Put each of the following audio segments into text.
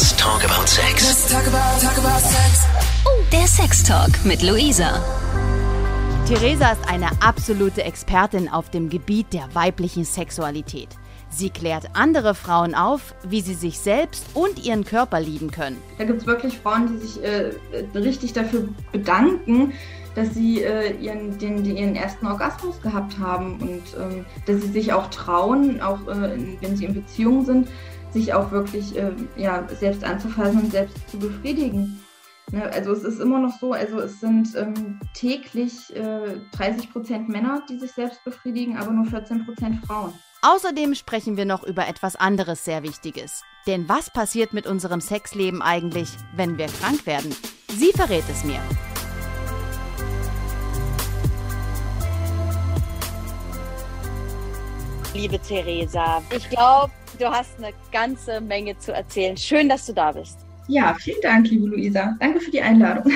Let's talk about sex. Let's talk about, talk about sex. Oh, der Sextalk mit Luisa. Theresa ist eine absolute Expertin auf dem Gebiet der weiblichen Sexualität. Sie klärt andere Frauen auf, wie sie sich selbst und ihren Körper lieben können. Da gibt es wirklich Frauen, die sich äh, richtig dafür bedanken, dass sie äh, ihren, den, den, ihren ersten Orgasmus gehabt haben und ähm, dass sie sich auch trauen, auch äh, wenn sie in Beziehung sind, sich auch wirklich äh, ja, selbst anzufassen und selbst zu befriedigen. Ne, also es ist immer noch so, also es sind ähm, täglich 30 äh, Prozent Männer, die sich selbst befriedigen, aber nur 14 Prozent Frauen. Außerdem sprechen wir noch über etwas anderes sehr Wichtiges. Denn was passiert mit unserem Sexleben eigentlich, wenn wir krank werden? Sie verrät es mir. Liebe Theresa, ich glaube, du hast eine ganze Menge zu erzählen. Schön, dass du da bist. Ja, vielen Dank, liebe Luisa. Danke für die Einladung.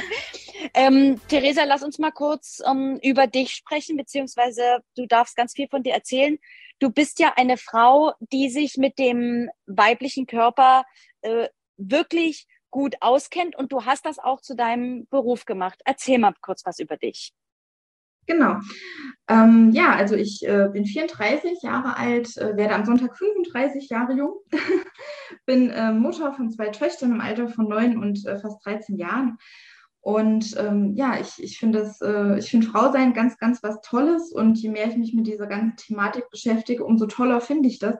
ähm, Theresa, lass uns mal kurz ähm, über dich sprechen, beziehungsweise du darfst ganz viel von dir erzählen. Du bist ja eine Frau, die sich mit dem weiblichen Körper äh, wirklich gut auskennt und du hast das auch zu deinem Beruf gemacht. Erzähl mal kurz was über dich. Genau. Ähm, ja, also ich äh, bin 34 Jahre alt, äh, werde am Sonntag 35 Jahre jung, bin äh, Mutter von zwei Töchtern im Alter von neun und äh, fast 13 Jahren. Und ähm, ja, ich, ich finde äh, ich finde Frau sein ganz, ganz was Tolles. Und je mehr ich mich mit dieser ganzen Thematik beschäftige, umso toller finde ich das.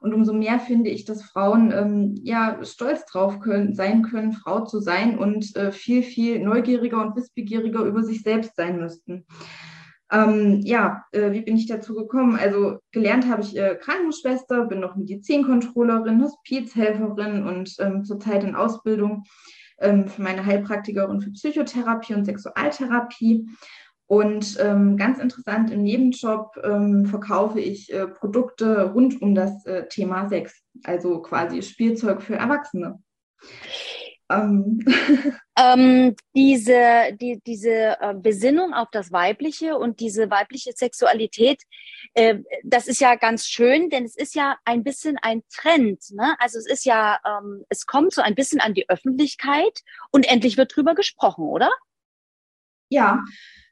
Und umso mehr finde ich, dass Frauen ähm, ja stolz drauf können, sein können, Frau zu sein und äh, viel, viel neugieriger und wissbegieriger über sich selbst sein müssten. Ähm, ja, äh, wie bin ich dazu gekommen? Also gelernt habe ich äh, Krankenschwester, bin noch Medizinkontrollerin, Hospizhelferin und ähm, zurzeit in Ausbildung ähm, für meine Heilpraktikerin für Psychotherapie und Sexualtherapie. Und ähm, ganz interessant, im Nebenjob ähm, verkaufe ich äh, Produkte rund um das äh, Thema Sex, also quasi Spielzeug für Erwachsene. Ähm. diese die, diese äh, Besinnung auf das Weibliche und diese weibliche Sexualität, äh, das ist ja ganz schön, denn es ist ja ein bisschen ein Trend. Ne? Also es ist ja, ähm, es kommt so ein bisschen an die Öffentlichkeit und endlich wird drüber gesprochen, oder? Ja,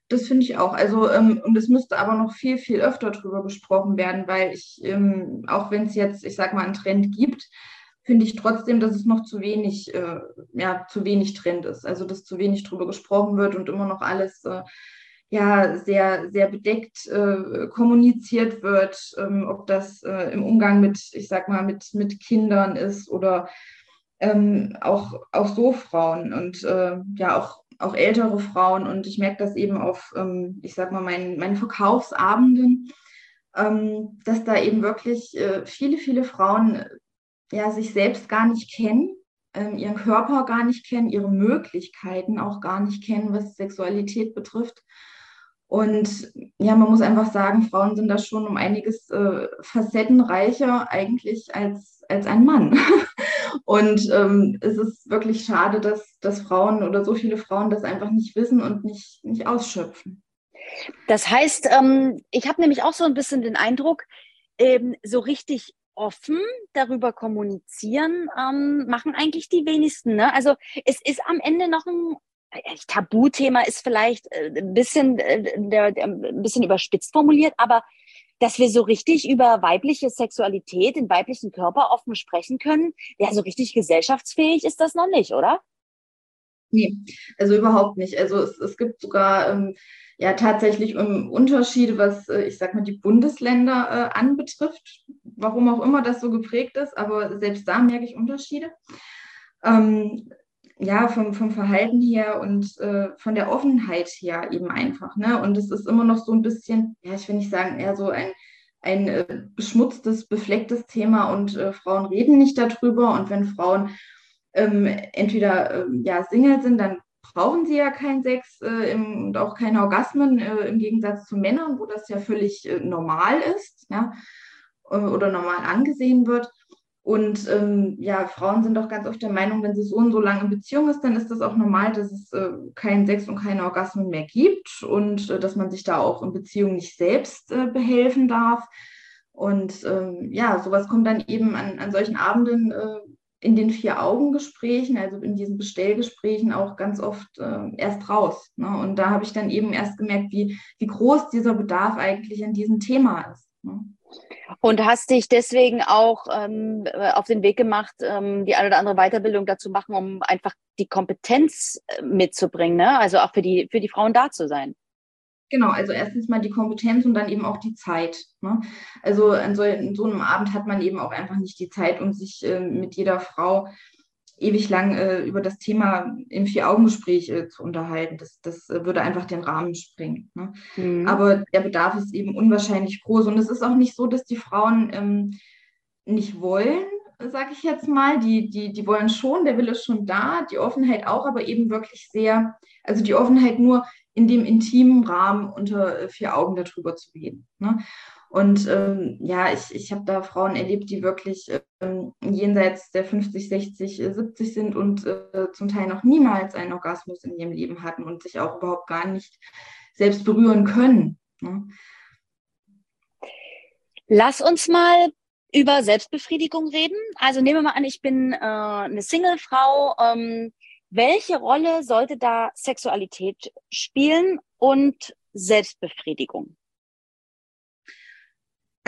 das finde ich auch. Also, ähm, und es müsste aber noch viel, viel öfter drüber gesprochen werden, weil ich, ähm, auch wenn es jetzt, ich sag mal, einen Trend gibt, finde ich trotzdem, dass es noch zu wenig, äh, ja, zu wenig Trend ist. Also, dass zu wenig drüber gesprochen wird und immer noch alles, äh, ja, sehr, sehr bedeckt äh, kommuniziert wird, ähm, ob das äh, im Umgang mit, ich sag mal, mit, mit Kindern ist oder ähm, auch, auch so Frauen und äh, ja, auch, auch ältere Frauen. Und ich merke das eben auf, ähm, ich sag mal, meinen, meinen Verkaufsabenden, ähm, dass da eben wirklich äh, viele, viele Frauen ja, sich selbst gar nicht kennen, ähm, ihren Körper gar nicht kennen, ihre Möglichkeiten auch gar nicht kennen, was Sexualität betrifft. Und ja, man muss einfach sagen, Frauen sind da schon um einiges äh, facettenreicher eigentlich als, als ein Mann. und ähm, es ist wirklich schade, dass, dass Frauen oder so viele Frauen das einfach nicht wissen und nicht, nicht ausschöpfen. Das heißt, ähm, ich habe nämlich auch so ein bisschen den Eindruck, ähm, so richtig offen darüber kommunizieren, ähm, machen eigentlich die wenigsten. Ne? Also es ist am Ende noch ein Tabuthema, ist vielleicht äh, ein bisschen, äh, der, der, ein bisschen überspitzt formuliert, aber dass wir so richtig über weibliche Sexualität, den weiblichen Körper offen sprechen können, ja, so richtig gesellschaftsfähig ist das noch nicht, oder? Nee, also überhaupt nicht. Also es, es gibt sogar ähm, ja tatsächlich um, Unterschiede, was äh, ich sag mal die Bundesländer äh, anbetrifft, warum auch immer das so geprägt ist, aber selbst da merke ich Unterschiede. Ähm, ja, vom, vom Verhalten her und äh, von der Offenheit her eben einfach. Ne? Und es ist immer noch so ein bisschen, ja, ich will nicht sagen, eher so ein, ein äh, beschmutztes, beflecktes Thema und äh, Frauen reden nicht darüber. Und wenn Frauen ähm, entweder ähm, ja, Single sind, dann brauchen sie ja keinen Sex äh, im, und auch keine Orgasmen, äh, im Gegensatz zu Männern, wo das ja völlig äh, normal ist ja, oder normal angesehen wird. Und ähm, ja, Frauen sind auch ganz oft der Meinung, wenn sie so und so lange in Beziehung ist, dann ist das auch normal, dass es äh, keinen Sex und keine Orgasmen mehr gibt und äh, dass man sich da auch in Beziehung nicht selbst behelfen darf. Und ähm, ja, sowas kommt dann eben an, an solchen Abenden in den Vier-Augen-Gesprächen, also in diesen Bestellgesprächen auch ganz oft äh, erst raus. Ne? Und da habe ich dann eben erst gemerkt, wie, wie groß dieser Bedarf eigentlich an diesem Thema ist. Ne? Und hast dich deswegen auch ähm, auf den Weg gemacht, ähm, die eine oder andere Weiterbildung dazu machen, um einfach die Kompetenz äh, mitzubringen, ne? also auch für die, für die Frauen da zu sein. Genau, also erstens mal die Kompetenz und dann eben auch die Zeit. Ne? Also an so, so einem Abend hat man eben auch einfach nicht die Zeit, um sich äh, mit jeder Frau ewig lang äh, über das Thema im Vier-Augen-Gespräch äh, zu unterhalten. Das, das äh, würde einfach den Rahmen sprengen. Ne? Mhm. Aber der Bedarf ist eben unwahrscheinlich groß. Und es ist auch nicht so, dass die Frauen ähm, nicht wollen, sage ich jetzt mal. Die, die, die wollen schon, der Wille ist schon da, die Offenheit auch, aber eben wirklich sehr, also die Offenheit nur in dem intimen Rahmen unter äh, vier Augen darüber zu reden. Ne? Und ähm, ja, ich, ich habe da Frauen erlebt, die wirklich ähm, jenseits der 50, 60, 70 sind und äh, zum Teil noch niemals einen Orgasmus in ihrem Leben hatten und sich auch überhaupt gar nicht selbst berühren können. Ne? Lass uns mal über Selbstbefriedigung reden. Also nehmen wir mal an, ich bin äh, eine Single-Frau. Ähm, welche Rolle sollte da Sexualität spielen und Selbstbefriedigung?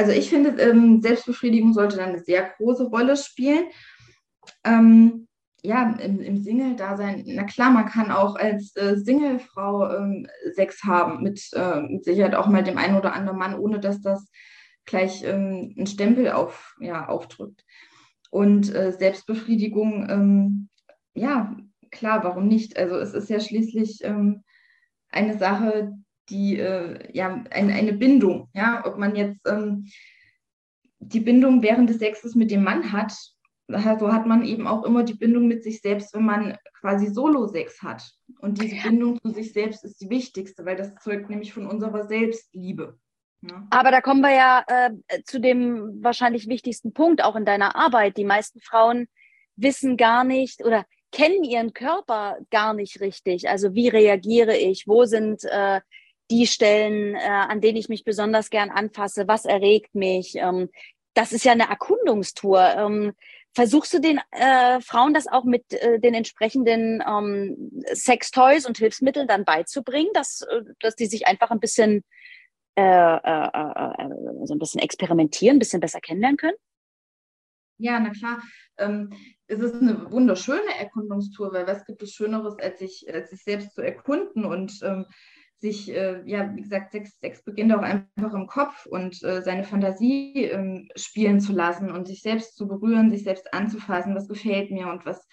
also ich finde, ähm, Selbstbefriedigung sollte dann eine sehr große Rolle spielen. Ähm, ja, im, im Single-Dasein, na klar, man kann auch als äh, Single-Frau ähm, Sex haben, mit, äh, mit Sicherheit auch mal dem einen oder anderen Mann, ohne dass das gleich ähm, einen Stempel auf, ja, aufdrückt. Und äh, Selbstbefriedigung, ähm, ja, klar, warum nicht? Also es ist ja schließlich ähm, eine Sache, die, äh, ja, ein, eine Bindung, ja, ob man jetzt ähm, die Bindung während des Sexes mit dem Mann hat, so hat man eben auch immer die Bindung mit sich selbst, wenn man quasi Solo-Sex hat. Und diese Bindung zu sich selbst ist die wichtigste, weil das zeugt nämlich von unserer Selbstliebe. Ja. Ne? Aber da kommen wir ja äh, zu dem wahrscheinlich wichtigsten Punkt auch in deiner Arbeit. Die meisten Frauen wissen gar nicht oder kennen ihren Körper gar nicht richtig. Also wie reagiere ich? Wo sind äh, die Stellen, äh, an denen ich mich besonders gern anfasse, was erregt mich. Ähm, das ist ja eine Erkundungstour. Ähm, versuchst du den äh, Frauen das auch mit äh, den entsprechenden ähm, Sextoys und Hilfsmitteln dann beizubringen, dass, äh, dass die sich einfach ein bisschen äh, äh, äh, so ein bisschen experimentieren, ein bisschen besser kennenlernen können? Ja, na klar. Ähm, es ist eine wunderschöne Erkundungstour, weil was gibt es Schöneres, als sich, als sich selbst zu erkunden und ähm, sich, äh, ja, wie gesagt, Sex, Sex beginnt auch einfach im Kopf und äh, seine Fantasie ähm, spielen zu lassen und sich selbst zu berühren, sich selbst anzufassen, was gefällt mir und was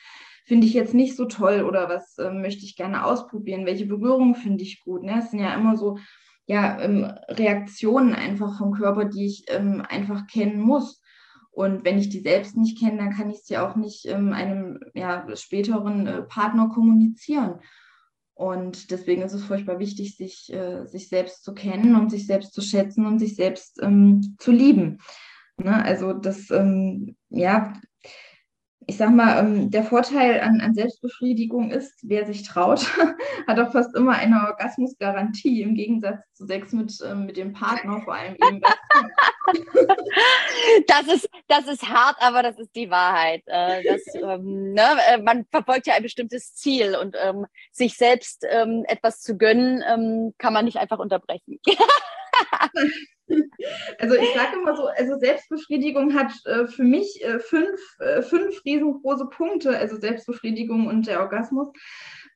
finde ich jetzt nicht so toll oder was äh, möchte ich gerne ausprobieren, welche Berührungen finde ich gut. Ne? Es sind ja immer so ja, ähm, Reaktionen einfach vom Körper, die ich ähm, einfach kennen muss. Und wenn ich die selbst nicht kenne, dann kann ich sie auch nicht ähm, einem ja, späteren äh, Partner kommunizieren. Und deswegen ist es furchtbar wichtig, sich, äh, sich selbst zu kennen und sich selbst zu schätzen und sich selbst ähm, zu lieben. Ne? Also das, ähm, ja, ich sag mal, ähm, der Vorteil an, an, Selbstbefriedigung ist, wer sich traut, hat auch fast immer eine Orgasmusgarantie im Gegensatz zu Sex mit, ähm, mit dem Partner, vor allem eben. das, ist, das ist hart, aber das ist die Wahrheit. Äh, das, ähm, ne, äh, man verfolgt ja ein bestimmtes Ziel und ähm, sich selbst ähm, etwas zu gönnen, ähm, kann man nicht einfach unterbrechen. Also ich sage immer so, also Selbstbefriedigung hat äh, für mich äh, fünf, äh, fünf riesengroße Punkte, also Selbstbefriedigung und der Orgasmus.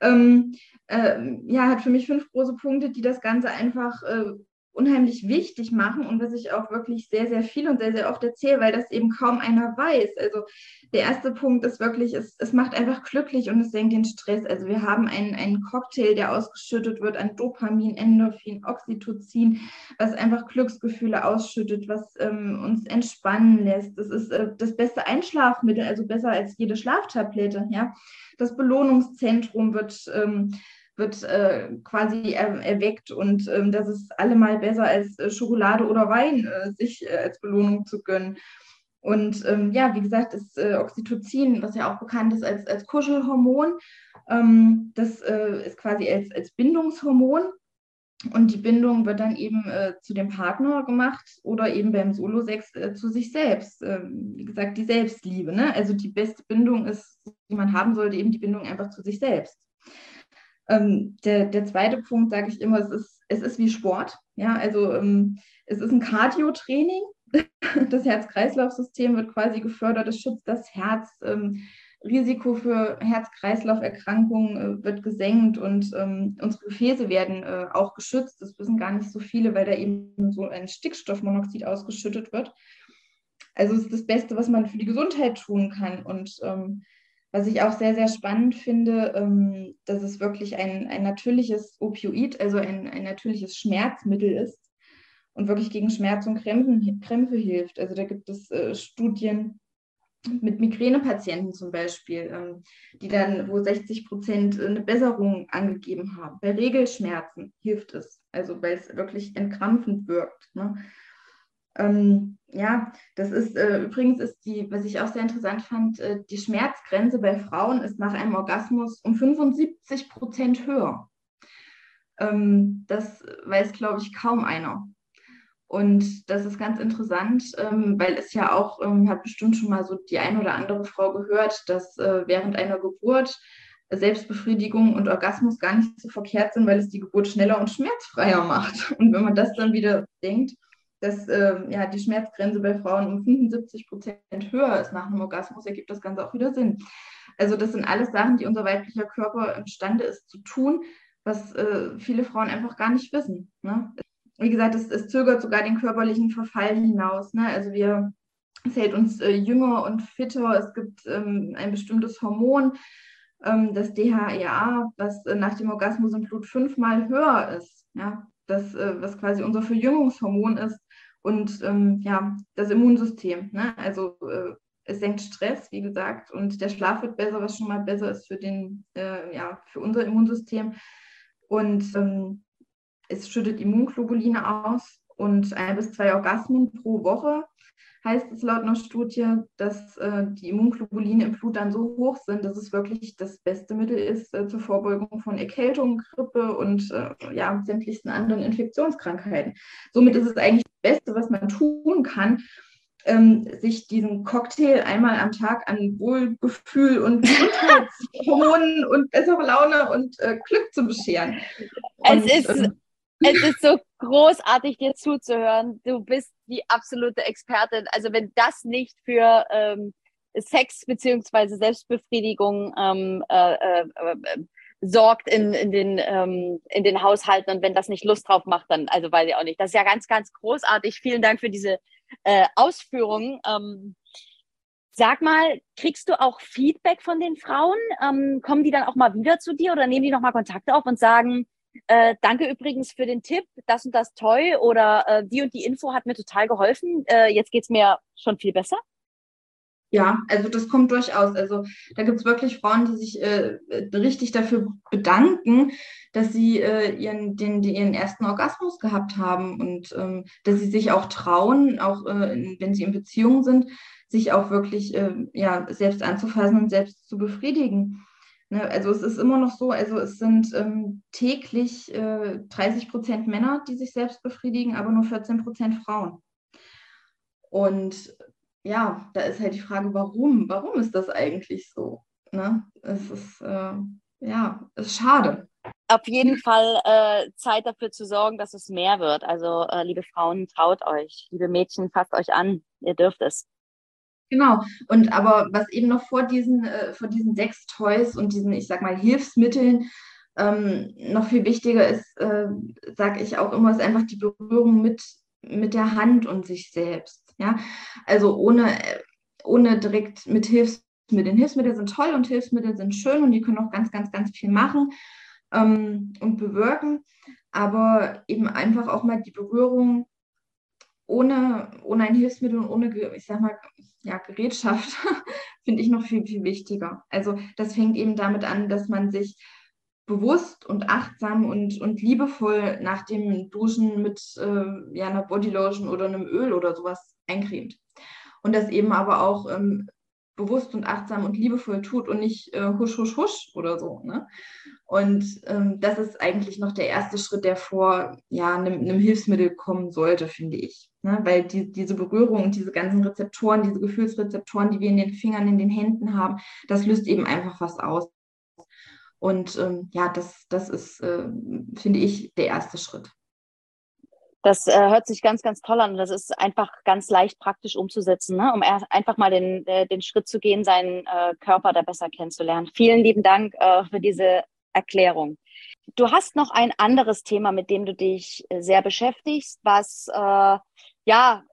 Ähm, äh, ja, hat für mich fünf große Punkte, die das Ganze einfach äh, unheimlich wichtig machen und was ich auch wirklich sehr, sehr viel und sehr, sehr oft erzähle, weil das eben kaum einer weiß. Also der erste Punkt ist wirklich, es, es macht einfach glücklich und es senkt den Stress. Also wir haben einen, einen Cocktail, der ausgeschüttet wird an Dopamin, Endorphin, Oxytocin, was einfach Glücksgefühle ausschüttet, was ähm, uns entspannen lässt. Das ist äh, das beste Einschlafmittel, also besser als jede Schlaftablette. Ja? Das Belohnungszentrum wird ähm, wird äh, quasi er, erweckt und ähm, das ist allemal besser als äh, Schokolade oder Wein äh, sich äh, als Belohnung zu gönnen. Und ähm, ja, wie gesagt, ist äh, Oxytocin, was ja auch bekannt ist als, als Kuschelhormon, ähm, das äh, ist quasi als, als Bindungshormon Und die Bindung wird dann eben zu dem Partner gemacht oder eben beim Solo-Sex zu sich selbst. Äh, wie gesagt, die Selbstliebe. Ne? Also die beste Bindung ist, die man haben sollte, eben die Bindung einfach zu sich selbst. Ähm, der, der zweite Punkt, sage ich immer, es ist, es ist wie Sport. Ja, also ähm, es ist ein Cardio-Training. Das Herz-Kreislauf-System wird quasi gefördert, es schützt das Herz. Ähm, Risiko für Herz-Kreislauf-Erkrankungen äh, wird gesenkt und ähm, unsere Gefäße werden äh, auch geschützt. Das wissen gar nicht so viele, weil da eben so ein Stickstoffmonoxid ausgeschüttet wird. Also es ist das Beste, was man für die Gesundheit tun kann. Und ähm, was ich auch sehr, sehr spannend finde, ähm, dass es wirklich ein, ein natürliches Opioid, also ein, ein natürliches Schmerzmittel ist und wirklich gegen Schmerz und Krämpfen, Krämpfe hilft. Also da gibt es äh, Studien, mit Migränepatienten zum Beispiel, ähm, die dann, wo 60 Prozent eine Besserung angegeben haben. Bei Regelschmerzen hilft es, also weil es wirklich entkrampfend wirkt. Ne? Ähm, ja, das ist äh, übrigens ist die, was ich auch sehr interessant fand, äh, die Schmerzgrenze bei Frauen ist nach einem Orgasmus um 75 Prozent höher. Ähm, das weiß, glaube ich, kaum einer. Und das ist ganz interessant, ähm, weil es ja auch, ähm, hat bestimmt schon mal so die ein oder andere Frau gehört, dass äh, während einer Geburt Selbstbefriedigung und Orgasmus gar nicht so verkehrt sind, weil es die Geburt schneller und schmerzfreier macht. Und wenn man das dann wieder denkt, dass äh, ja, die Schmerzgrenze bei Frauen um 75 Prozent höher ist nach einem Orgasmus, ergibt das Ganze auch wieder Sinn. Also das sind alles Sachen, die unser weiblicher Körper imstande ist zu tun, was äh, viele Frauen einfach gar nicht wissen. Ne? wie gesagt, es, es zögert sogar den körperlichen Verfall hinaus. Ne? Also wir, es hält uns äh, jünger und fitter. Es gibt ähm, ein bestimmtes Hormon, ähm, das DHEA, was äh, nach dem Orgasmus im Blut fünfmal höher ist. Ja? Das, äh, was quasi unser Verjüngungshormon ist. Und ähm, ja, das Immunsystem. Ne? Also äh, es senkt Stress, wie gesagt, und der Schlaf wird besser, was schon mal besser ist für, den, äh, ja, für unser Immunsystem. Und ähm, es schüttet Immunglobuline aus und ein bis zwei Orgasmen pro Woche heißt es laut einer Studie, dass äh, die Immunglobuline im Blut dann so hoch sind, dass es wirklich das beste Mittel ist äh, zur Vorbeugung von Erkältung, Grippe und äh, ja, sämtlichsten anderen Infektionskrankheiten. Somit ist es eigentlich das Beste, was man tun kann, ähm, sich diesen Cocktail einmal am Tag an Wohlgefühl und Gesundheitshormonen und bessere Laune und äh, Glück zu bescheren. Und, es ist ähm, es ist so großartig, dir zuzuhören. Du bist die absolute Expertin. Also wenn das nicht für ähm, Sex beziehungsweise Selbstbefriedigung ähm, äh, äh, äh, sorgt in, in, den, ähm, in den Haushalten und wenn das nicht Lust drauf macht, dann also weiß ich auch nicht. Das ist ja ganz, ganz großartig. Vielen Dank für diese äh, Ausführungen. Ähm, Sag mal, kriegst du auch Feedback von den Frauen? Ähm, kommen die dann auch mal wieder zu dir oder nehmen die nochmal Kontakte auf und sagen, äh, danke übrigens für den Tipp, das und das toll oder äh, die und die Info hat mir total geholfen. Äh, jetzt geht es mir schon viel besser. Ja, also das kommt durchaus. Also da gibt es wirklich Frauen, die sich äh, richtig dafür bedanken, dass sie äh, ihren, den, den, ihren ersten Orgasmus gehabt haben und ähm, dass sie sich auch trauen, auch äh, wenn sie in Beziehungen sind, sich auch wirklich äh, ja, selbst anzufassen und selbst zu befriedigen. Ne, also es ist immer noch so, also es sind ähm, täglich äh, 30 Prozent Männer, die sich selbst befriedigen, aber nur 14 Prozent Frauen. Und ja, da ist halt die Frage, warum? Warum ist das eigentlich so? Ne? Es ist, äh, ja, es ist schade. Auf jeden Fall äh, Zeit dafür zu sorgen, dass es mehr wird. Also, äh, liebe Frauen, traut euch. Liebe Mädchen, fasst euch an. Ihr dürft es. Genau. Und aber was eben noch vor diesen, äh, vor diesen Sextoys und diesen, ich sag mal, Hilfsmitteln ähm, noch viel wichtiger ist, äh, sage ich auch immer, ist einfach die Berührung mit, mit der Hand und sich selbst. Ja, also ohne, ohne direkt mit Hilfsmitteln. Hilfsmittel sind toll und Hilfsmittel sind schön und die können auch ganz, ganz, ganz viel machen ähm, und bewirken. Aber eben einfach auch mal die Berührung ohne, ohne ein Hilfsmittel und ohne, ich sag mal, ja, Gerätschaft finde ich noch viel, viel wichtiger. Also das fängt eben damit an, dass man sich bewusst und achtsam und, und liebevoll nach dem Duschen mit äh, ja, einer Bodylotion oder einem Öl oder sowas eincremt. Und das eben aber auch ähm, bewusst und achtsam und liebevoll tut und nicht äh, husch, husch, husch oder so. Ne? Und ähm, das ist eigentlich noch der erste Schritt, der vor ja, einem, einem Hilfsmittel kommen sollte, finde ich. Ne? Weil die, diese Berührung und diese ganzen Rezeptoren, diese Gefühlsrezeptoren, die wir in den Fingern, in den Händen haben, das löst eben einfach was aus. Und ähm, ja, das, das ist, äh, finde ich, der erste Schritt. Das äh, hört sich ganz, ganz toll an. Das ist einfach ganz leicht praktisch umzusetzen, ne? um einfach mal den, äh, den Schritt zu gehen, seinen äh, Körper da besser kennenzulernen. Vielen lieben Dank äh, für diese Erklärung. Du hast noch ein anderes Thema, mit dem du dich äh, sehr beschäftigst, was äh, ja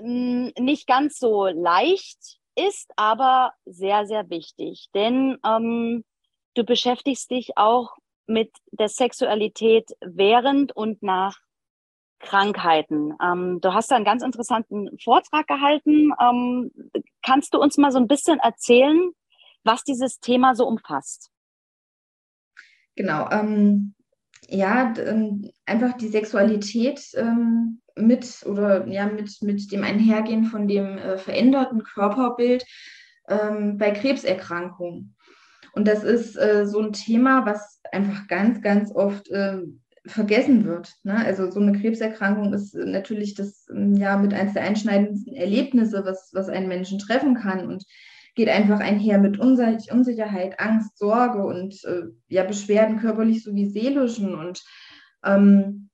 nicht ganz so leicht ist, aber sehr, sehr wichtig. Denn ähm, du beschäftigst dich auch mit der Sexualität während und nach Krankheiten. Ähm, du hast da einen ganz interessanten Vortrag gehalten. Ähm, kannst du uns mal so ein bisschen erzählen, was dieses Thema so umfasst? Genau. Ähm, ja, ähm, einfach die Sexualität ähm, mit oder ja mit, mit dem Einhergehen von dem äh, veränderten Körperbild ähm, bei Krebserkrankungen. Und das ist äh, so ein Thema, was einfach ganz, ganz oft äh, vergessen wird. Ne? Also so eine Krebserkrankung ist natürlich das ähm, ja mit eines der einschneidendsten Erlebnisse, was, was einen Menschen treffen kann und geht einfach einher mit Unsicherheit, Angst, Sorge und äh, ja Beschwerden körperlich sowie seelischen und ähm,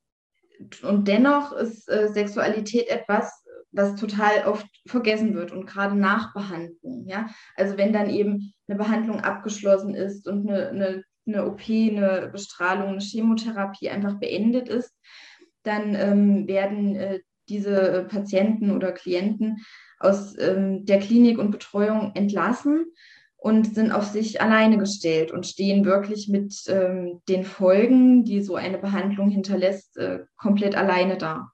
und dennoch ist äh, Sexualität etwas, was total oft vergessen wird und gerade nach Behandlung. Ja? Also wenn dann eben eine Behandlung abgeschlossen ist und eine, eine eine OP, eine Bestrahlung, eine Chemotherapie einfach beendet ist, dann ähm, werden äh, diese Patienten oder Klienten aus ähm, der Klinik und Betreuung entlassen und sind auf sich alleine gestellt und stehen wirklich mit ähm, den Folgen, die so eine Behandlung hinterlässt, äh, komplett alleine da.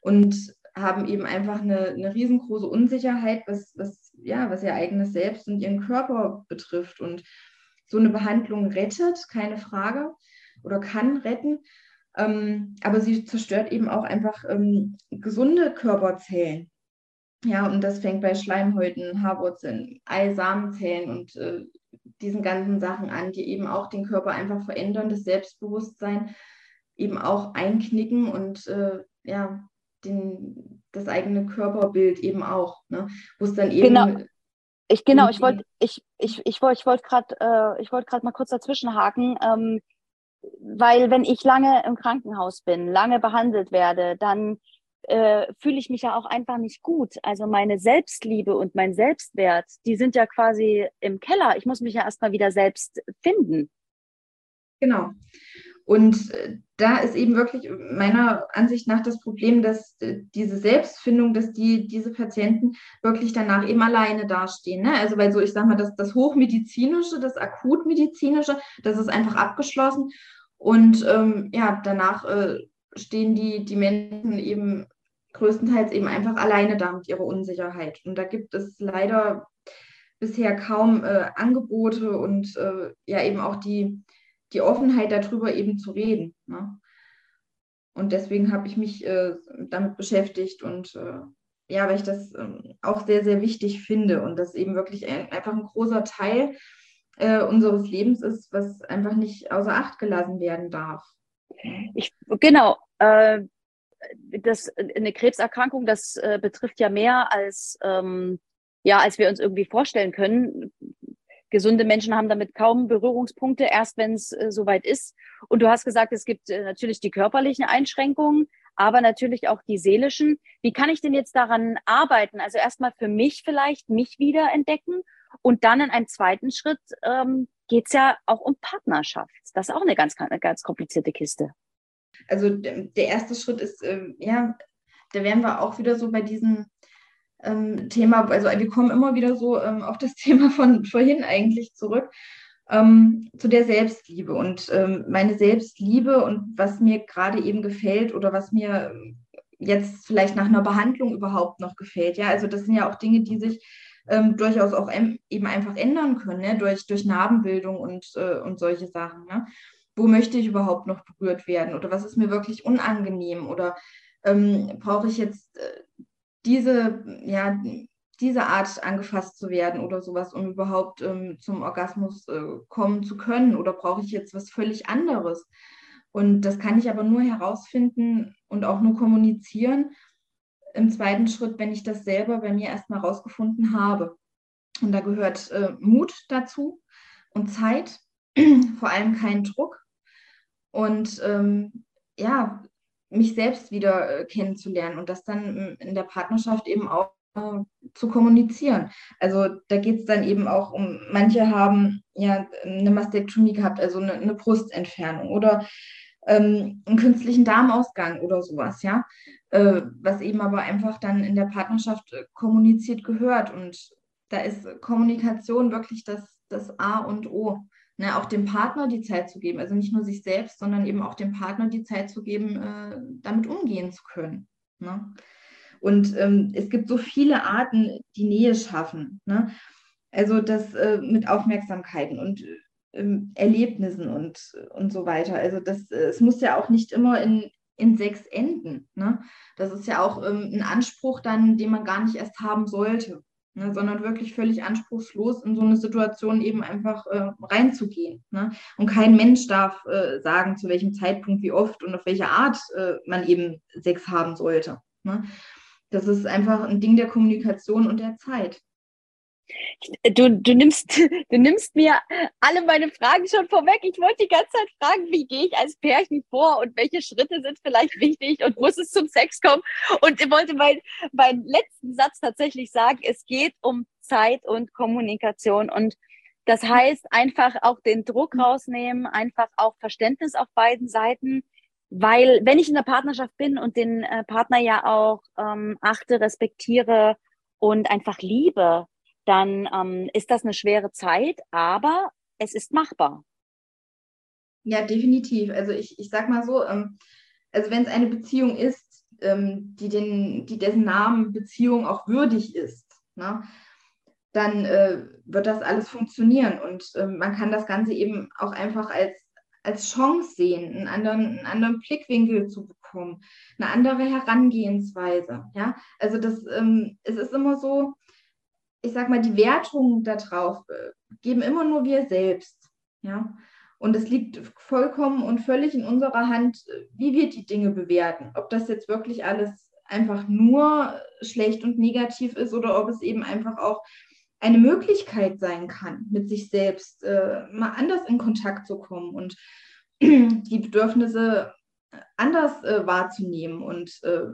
Und haben eben einfach eine, eine riesengroße Unsicherheit, was, was, ja, was ihr eigenes Selbst und ihren Körper betrifft. Und so eine Behandlung rettet, keine Frage, oder kann retten. Ähm, aber sie zerstört eben auch einfach ähm, gesunde Körperzellen. Ja, und das fängt bei Schleimhäuten, Haarwurzeln, Eisamenzellen und äh, diesen ganzen Sachen an, die eben auch den Körper einfach verändern, das Selbstbewusstsein eben auch einknicken und äh, ja, den, das eigene Körperbild eben auch, ne? wo es dann eben genau. Ich genau, ich wollte ich, ich, ich wollte ich wollt gerade äh, ich wollte gerade mal kurz dazwischen haken, ähm, weil wenn ich lange im Krankenhaus bin, lange behandelt werde, dann äh, fühle ich mich ja auch einfach nicht gut. Also meine Selbstliebe und mein Selbstwert, die sind ja quasi im Keller. Ich muss mich ja erstmal wieder selbst finden. Genau. Und äh, da ist eben wirklich meiner Ansicht nach das Problem, dass äh, diese Selbstfindung, dass die, diese Patienten wirklich danach eben alleine dastehen. Ne? Also weil so, ich sage mal, das, das Hochmedizinische, das Akutmedizinische, das ist einfach abgeschlossen. Und ähm, ja, danach äh, stehen die, die Menschen eben größtenteils eben einfach alleine da mit ihrer Unsicherheit. Und da gibt es leider bisher kaum äh, Angebote und äh, ja eben auch die die Offenheit darüber eben zu reden. Ne? Und deswegen habe ich mich äh, damit beschäftigt und äh, ja, weil ich das äh, auch sehr, sehr wichtig finde und das eben wirklich ein, einfach ein großer Teil äh, unseres Lebens ist, was einfach nicht außer Acht gelassen werden darf. Ich, genau. Äh, das, eine Krebserkrankung, das äh, betrifft ja mehr als, ähm, ja, als wir uns irgendwie vorstellen können. Gesunde Menschen haben damit kaum Berührungspunkte, erst wenn es äh, soweit ist. Und du hast gesagt, es gibt äh, natürlich die körperlichen Einschränkungen, aber natürlich auch die seelischen. Wie kann ich denn jetzt daran arbeiten? Also erstmal für mich vielleicht, mich wieder entdecken und dann in einem zweiten Schritt ähm, geht es ja auch um Partnerschaft. Das ist auch eine ganz, ganz komplizierte Kiste. Also der erste Schritt ist, ähm, ja, da wären wir auch wieder so bei diesen ähm, Thema, also wir kommen immer wieder so ähm, auf das Thema von vorhin eigentlich zurück, ähm, zu der Selbstliebe und ähm, meine Selbstliebe und was mir gerade eben gefällt oder was mir jetzt vielleicht nach einer Behandlung überhaupt noch gefällt. Ja, also das sind ja auch Dinge, die sich ähm, durchaus auch eben einfach ändern können, ne? durch, durch Narbenbildung und, äh, und solche Sachen. Ne? Wo möchte ich überhaupt noch berührt werden oder was ist mir wirklich unangenehm oder ähm, brauche ich jetzt äh, diese, ja, diese Art angefasst zu werden oder sowas, um überhaupt ähm, zum Orgasmus äh, kommen zu können? Oder brauche ich jetzt was völlig anderes? Und das kann ich aber nur herausfinden und auch nur kommunizieren im zweiten Schritt, wenn ich das selber bei mir erstmal rausgefunden habe. Und da gehört äh, Mut dazu und Zeit, vor allem kein Druck. Und ähm, ja, mich selbst wieder äh, kennenzulernen und das dann in der Partnerschaft eben auch äh, zu kommunizieren. Also da geht es dann eben auch um, manche haben ja eine Mastektomie gehabt, also eine, eine Brustentfernung oder ähm, einen künstlichen Darmausgang oder sowas, ja, äh, was eben aber einfach dann in der Partnerschaft äh, kommuniziert gehört. Und da ist Kommunikation wirklich das, das A und O. Ne, auch dem Partner die Zeit zu geben, also nicht nur sich selbst, sondern eben auch dem Partner die Zeit zu geben, äh, damit umgehen zu können. Ne? Und ähm, es gibt so viele Arten, die Nähe schaffen. Ne? Also das äh, mit Aufmerksamkeiten und ähm, Erlebnissen und, und so weiter. Also das, äh, es muss ja auch nicht immer in, in sechs enden. Ne? Das ist ja auch ähm, ein Anspruch dann, den man gar nicht erst haben sollte, ne? sondern wirklich völlig anspruchslos in so eine Situation eben einfach äh, reinzugehen. Ne? Und kein Mensch darf äh, sagen, zu welchem Zeitpunkt, wie oft und auf welche Art äh, man eben Sex haben sollte. Ne? Das ist einfach ein Ding der Kommunikation und der Zeit. Du, du, nimmst, du nimmst mir alle meine Fragen schon vorweg. Ich wollte die ganze Zeit fragen, wie gehe ich als Pärchen vor und welche Schritte sind vielleicht wichtig und muss es zum Sex kommen? Und ich wollte meinen mein letzten Satz tatsächlich sagen, es geht um Zeit und Kommunikation. Und das heißt, einfach auch den Druck mhm. rausnehmen, einfach auch Verständnis auf beiden Seiten. Weil wenn ich in der Partnerschaft bin und den äh, Partner ja auch ähm, achte, respektiere und einfach liebe, dann ähm, ist das eine schwere Zeit, aber es ist machbar. Ja, definitiv. Also ich, ich sag mal so, ähm, also wenn es eine Beziehung ist, ähm, die, den, die dessen Namen Beziehung auch würdig ist, ne, dann äh, wird das alles funktionieren. Und äh, man kann das Ganze eben auch einfach als, als Chance sehen, einen anderen, einen anderen Blickwinkel zu bekommen, eine andere Herangehensweise. Ja? Also das, ähm, es ist immer so, ich sag mal, die Wertung darauf äh, geben immer nur wir selbst. Ja. Und es liegt vollkommen und völlig in unserer Hand, wie wir die Dinge bewerten. Ob das jetzt wirklich alles einfach nur schlecht und negativ ist oder ob es eben einfach auch eine Möglichkeit sein kann, mit sich selbst äh, mal anders in Kontakt zu kommen und die Bedürfnisse anders äh, wahrzunehmen und äh,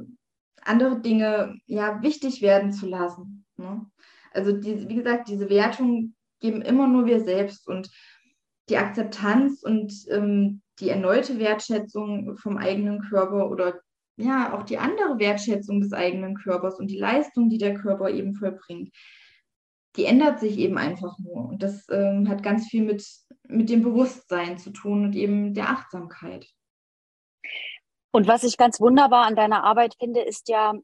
andere Dinge ja wichtig werden zu lassen. Ne? Also die, wie gesagt, diese Wertung geben immer nur wir selbst und die Akzeptanz und ähm, die erneute Wertschätzung vom eigenen Körper oder ja auch die andere Wertschätzung des eigenen Körpers und die Leistung, die der Körper eben vollbringt, die ändert sich eben einfach nur. Und das ähm, hat ganz viel mit, mit dem Bewusstsein zu tun und eben der Achtsamkeit. Und was ich ganz wunderbar an deiner Arbeit finde, ist ja,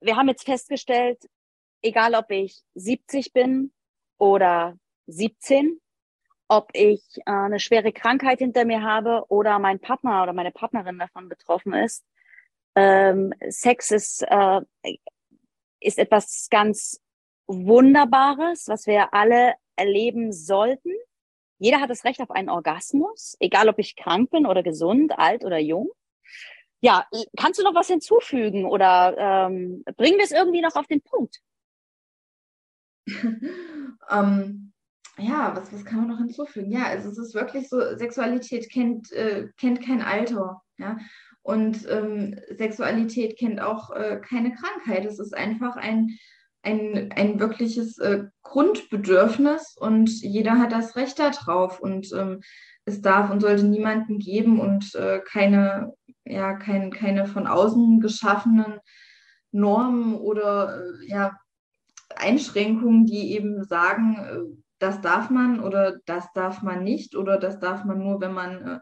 wir haben jetzt festgestellt, egal ob ich 70 bin oder 17, ob ich äh, eine schwere Krankheit hinter mir habe oder mein Partner oder meine Partnerin davon betroffen ist. Ähm, Sex ist, äh, ist etwas ganz Wunderbares, was wir alle erleben sollten. Jeder hat das Recht auf einen Orgasmus, egal ob ich krank bin oder gesund, alt oder jung. Ja, kannst du noch was hinzufügen oder ähm, bringen wir es irgendwie noch auf den Punkt? ähm, ja, was, was kann man noch hinzufügen? Ja, also es ist wirklich so, Sexualität kennt, äh, kennt kein Alter, ja. Und ähm, Sexualität kennt auch äh, keine Krankheit. Es ist einfach ein, ein, ein wirkliches äh, Grundbedürfnis und jeder hat das Recht darauf. Und ähm, es darf und sollte niemanden geben und äh, keine, ja, kein, keine von außen geschaffenen Normen oder äh, ja, Einschränkungen, die eben sagen, äh, das darf man oder das darf man nicht oder das darf man nur, wenn man äh,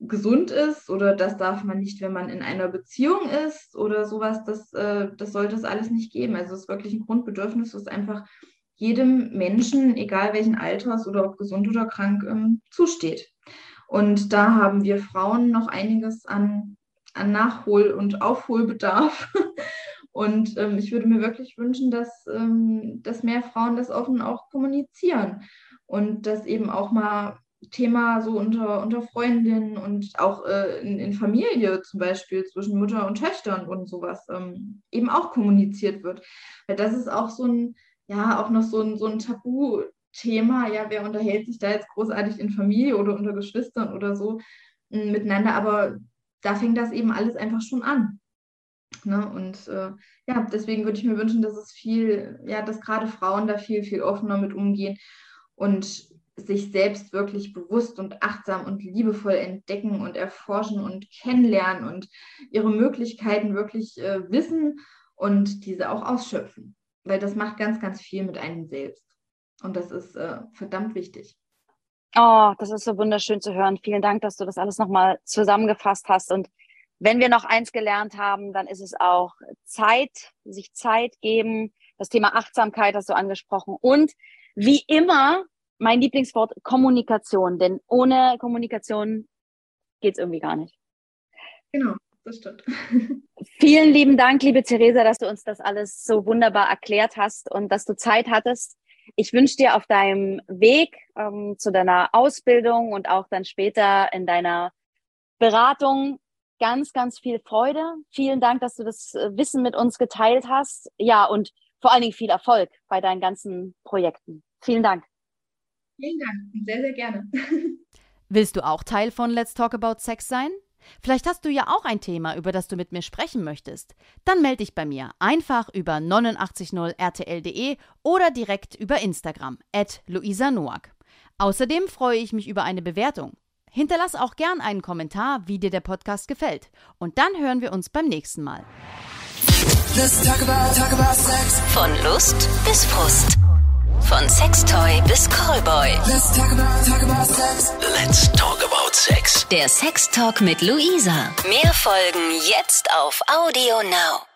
gesund ist oder das darf man nicht, wenn man in einer Beziehung ist oder sowas, das, äh, das sollte es alles nicht geben. Also es ist wirklich ein Grundbedürfnis, was einfach jedem Menschen, egal welchen Alters oder ob gesund oder krank, ähm, zusteht. Und da haben wir Frauen noch einiges an, an Nachhol- und Aufholbedarf. Und ähm, ich würde mir wirklich wünschen, dass, ähm, dass mehr Frauen das offen auch kommunizieren und dass eben auch mal Thema so unter, unter Freundinnen und auch äh, in, in Familie zum Beispiel zwischen Mutter und Töchtern und sowas ähm, eben auch kommuniziert wird. Weil das ist auch so ein, ja, auch noch so ein, so ein Tabuthema. Ja, wer unterhält sich da jetzt großartig in Familie oder unter Geschwistern oder so äh, miteinander? Aber da fängt das eben alles einfach schon an. Ne? Und äh, ja, deswegen würde ich mir wünschen, dass es viel, ja, dass gerade Frauen da viel, viel offener mit umgehen und sich selbst wirklich bewusst und achtsam und liebevoll entdecken und erforschen und kennenlernen und ihre Möglichkeiten wirklich äh, wissen und diese auch ausschöpfen. Weil das macht ganz, ganz viel mit einem selbst. Und das ist äh, verdammt wichtig. Oh, das ist so wunderschön zu hören. Vielen Dank, dass du das alles nochmal zusammengefasst hast. Und wenn wir noch eins gelernt haben, dann ist es auch Zeit, sich Zeit geben. Das Thema Achtsamkeit hast du angesprochen. Und wie immer, mein Lieblingswort Kommunikation. Denn ohne Kommunikation geht es irgendwie gar nicht. Genau, das stimmt. Vielen lieben Dank, liebe Theresa, dass du uns das alles so wunderbar erklärt hast und dass du Zeit hattest. Ich wünsche dir auf deinem Weg ähm, zu deiner Ausbildung und auch dann später in deiner Beratung ganz, ganz viel Freude. Vielen Dank, dass du das äh, Wissen mit uns geteilt hast. Ja, und vor allen Dingen viel Erfolg bei deinen ganzen Projekten. Vielen Dank. Vielen Dank, sehr, sehr gerne. Willst du auch Teil von Let's Talk About Sex sein? Vielleicht hast du ja auch ein Thema, über das du mit mir sprechen möchtest. Dann melde dich bei mir einfach über 890rtl.de oder direkt über Instagram at Luisa Noack. Außerdem freue ich mich über eine Bewertung. Hinterlass auch gern einen Kommentar, wie dir der Podcast gefällt. Und dann hören wir uns beim nächsten Mal. Let's talk about, talk about sex. Von Lust bis Frust. Von Sextoy bis Callboy. Let's talk about, talk about sex. Let's talk about sex. Der Sextalk mit Luisa. Mehr Folgen jetzt auf Audio Now.